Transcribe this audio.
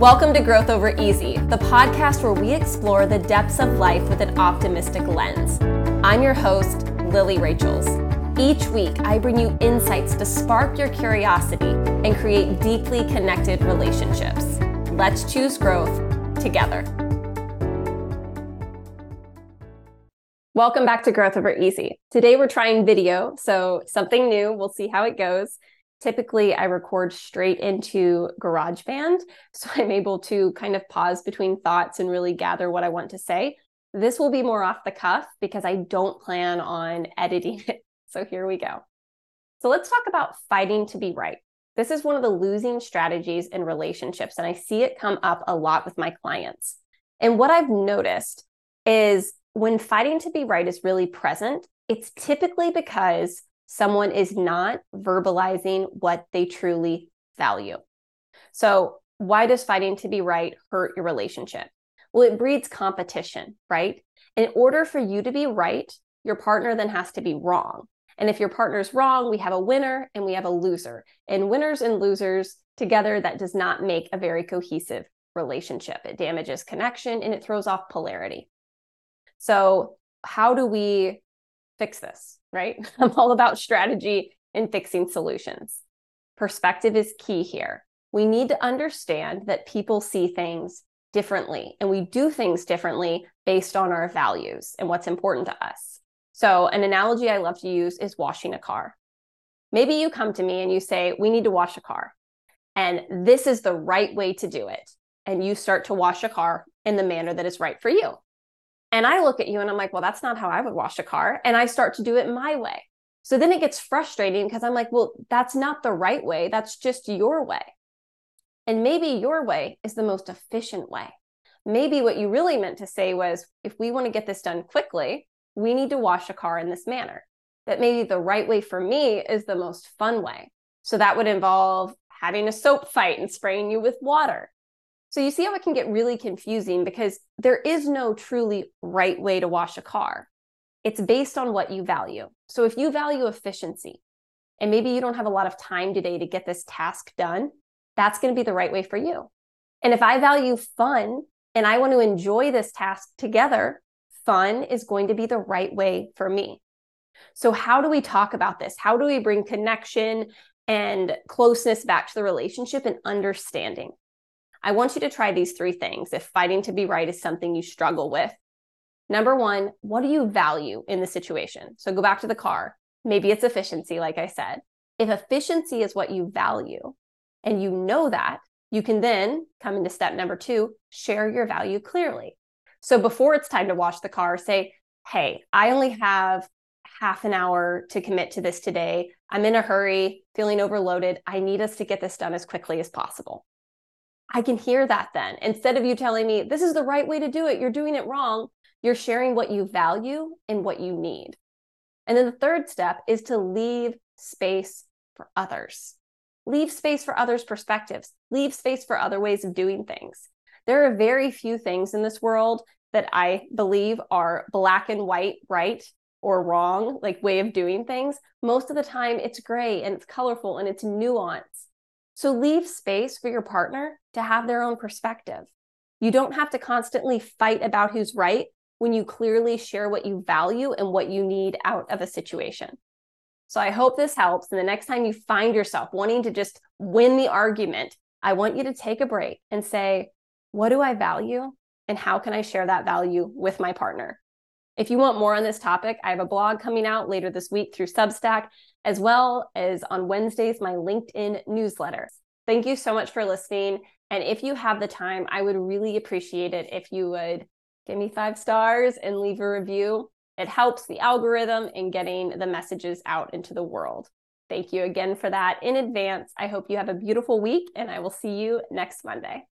Welcome to Growth Over Easy, the podcast where we explore the depths of life with an optimistic lens. I'm your host, Lilly Rachels. Each week, I bring you insights to spark your curiosity and create deeply connected relationships. Let's choose growth together. Welcome back to Growth Over Easy. Today we're trying video, so something new. We'll see how it goes. Typically, I record straight into GarageBand, so I'm able to kind of pause between thoughts and really gather what I want to say. This will be more off the cuff because I don't plan on editing it. So here we go. So let's talk about fighting to be right. This is one of the losing strategies in relationships, and I see it come up a lot with my clients. And what I've noticed is when fighting to be right is really present, it's typically because someone is not verbalizing what they truly value. So, why does fighting to be right hurt your relationship? Well, it breeds competition, right? In order for you to be right, your partner then has to be wrong. And if your partner's wrong, we have a winner and we have a loser. And winners and losers together, that does not make a very cohesive relationship. It damages connection and it throws off polarity. So, how do we fix this? right? I'm all about strategy and fixing solutions. Perspective is key here. We need to understand that people see things differently and we do things differently based on our values and what's important to us. So, an analogy I love to use is washing a car. Maybe you come to me and you say, We need to wash a car, and this is the right way to do it. And you start to wash a car in the manner that is right for you. And I look at you and I'm like, well, that's not how I would wash a car. And I start to do it my way. So then it gets frustrating because I'm like, well, that's not the right way. That's just your way. And maybe your way is the most efficient way. Maybe what you really meant to say was if we want to get this done quickly, we need to wash a car in this manner. That maybe the right way for me is the most fun way. So that would involve having a soap fight and spraying you with water. So you see how it can get really confusing because there is no truly right way to wash a car. It's based on what you value. So if you value efficiency and maybe you don't have a lot of time today to get this task done, that's going to be the right way for you. And if I value fun and I want to enjoy this task together, fun is going to be the right way for me. So, how do we talk about this? How do we bring connection and closeness back to the relationship and understanding? I want you to try these three things if fighting to be right is something you struggle with. Number one, what do you value in the situation? So go back to the car. Maybe it's efficiency, like I said. If efficiency is what you value and you know that, you can then come into step number two, share your value clearly. So before it's time to wash the car, say, Hey, I only have half an hour to commit to this today. I'm in a hurry, feeling overloaded. I need us to get this done as quickly as possible. I can hear that then. Instead of you telling me, this is the right way to do it, you're doing it wrong, you're sharing what you value and what you need. And then the third step is to leave space for others. Leave space for others' perspectives, leave space for other ways of doing things. There are very few things in this world that I believe are black and white, right or wrong, like way of doing things. Most of the time, it's gray and it's colorful and it's nuanced. So leave space for your partner to have their own perspective. You don't have to constantly fight about who's right when you clearly share what you value and what you need out of a situation. So I hope this helps. And the next time you find yourself wanting to just win the argument, I want you to take a break and say, what do I value? And how can I share that value with my partner? If you want more on this topic, I have a blog coming out later this week through Substack, as well as on Wednesdays, my LinkedIn newsletter. Thank you so much for listening. And if you have the time, I would really appreciate it if you would give me five stars and leave a review. It helps the algorithm in getting the messages out into the world. Thank you again for that in advance. I hope you have a beautiful week, and I will see you next Monday.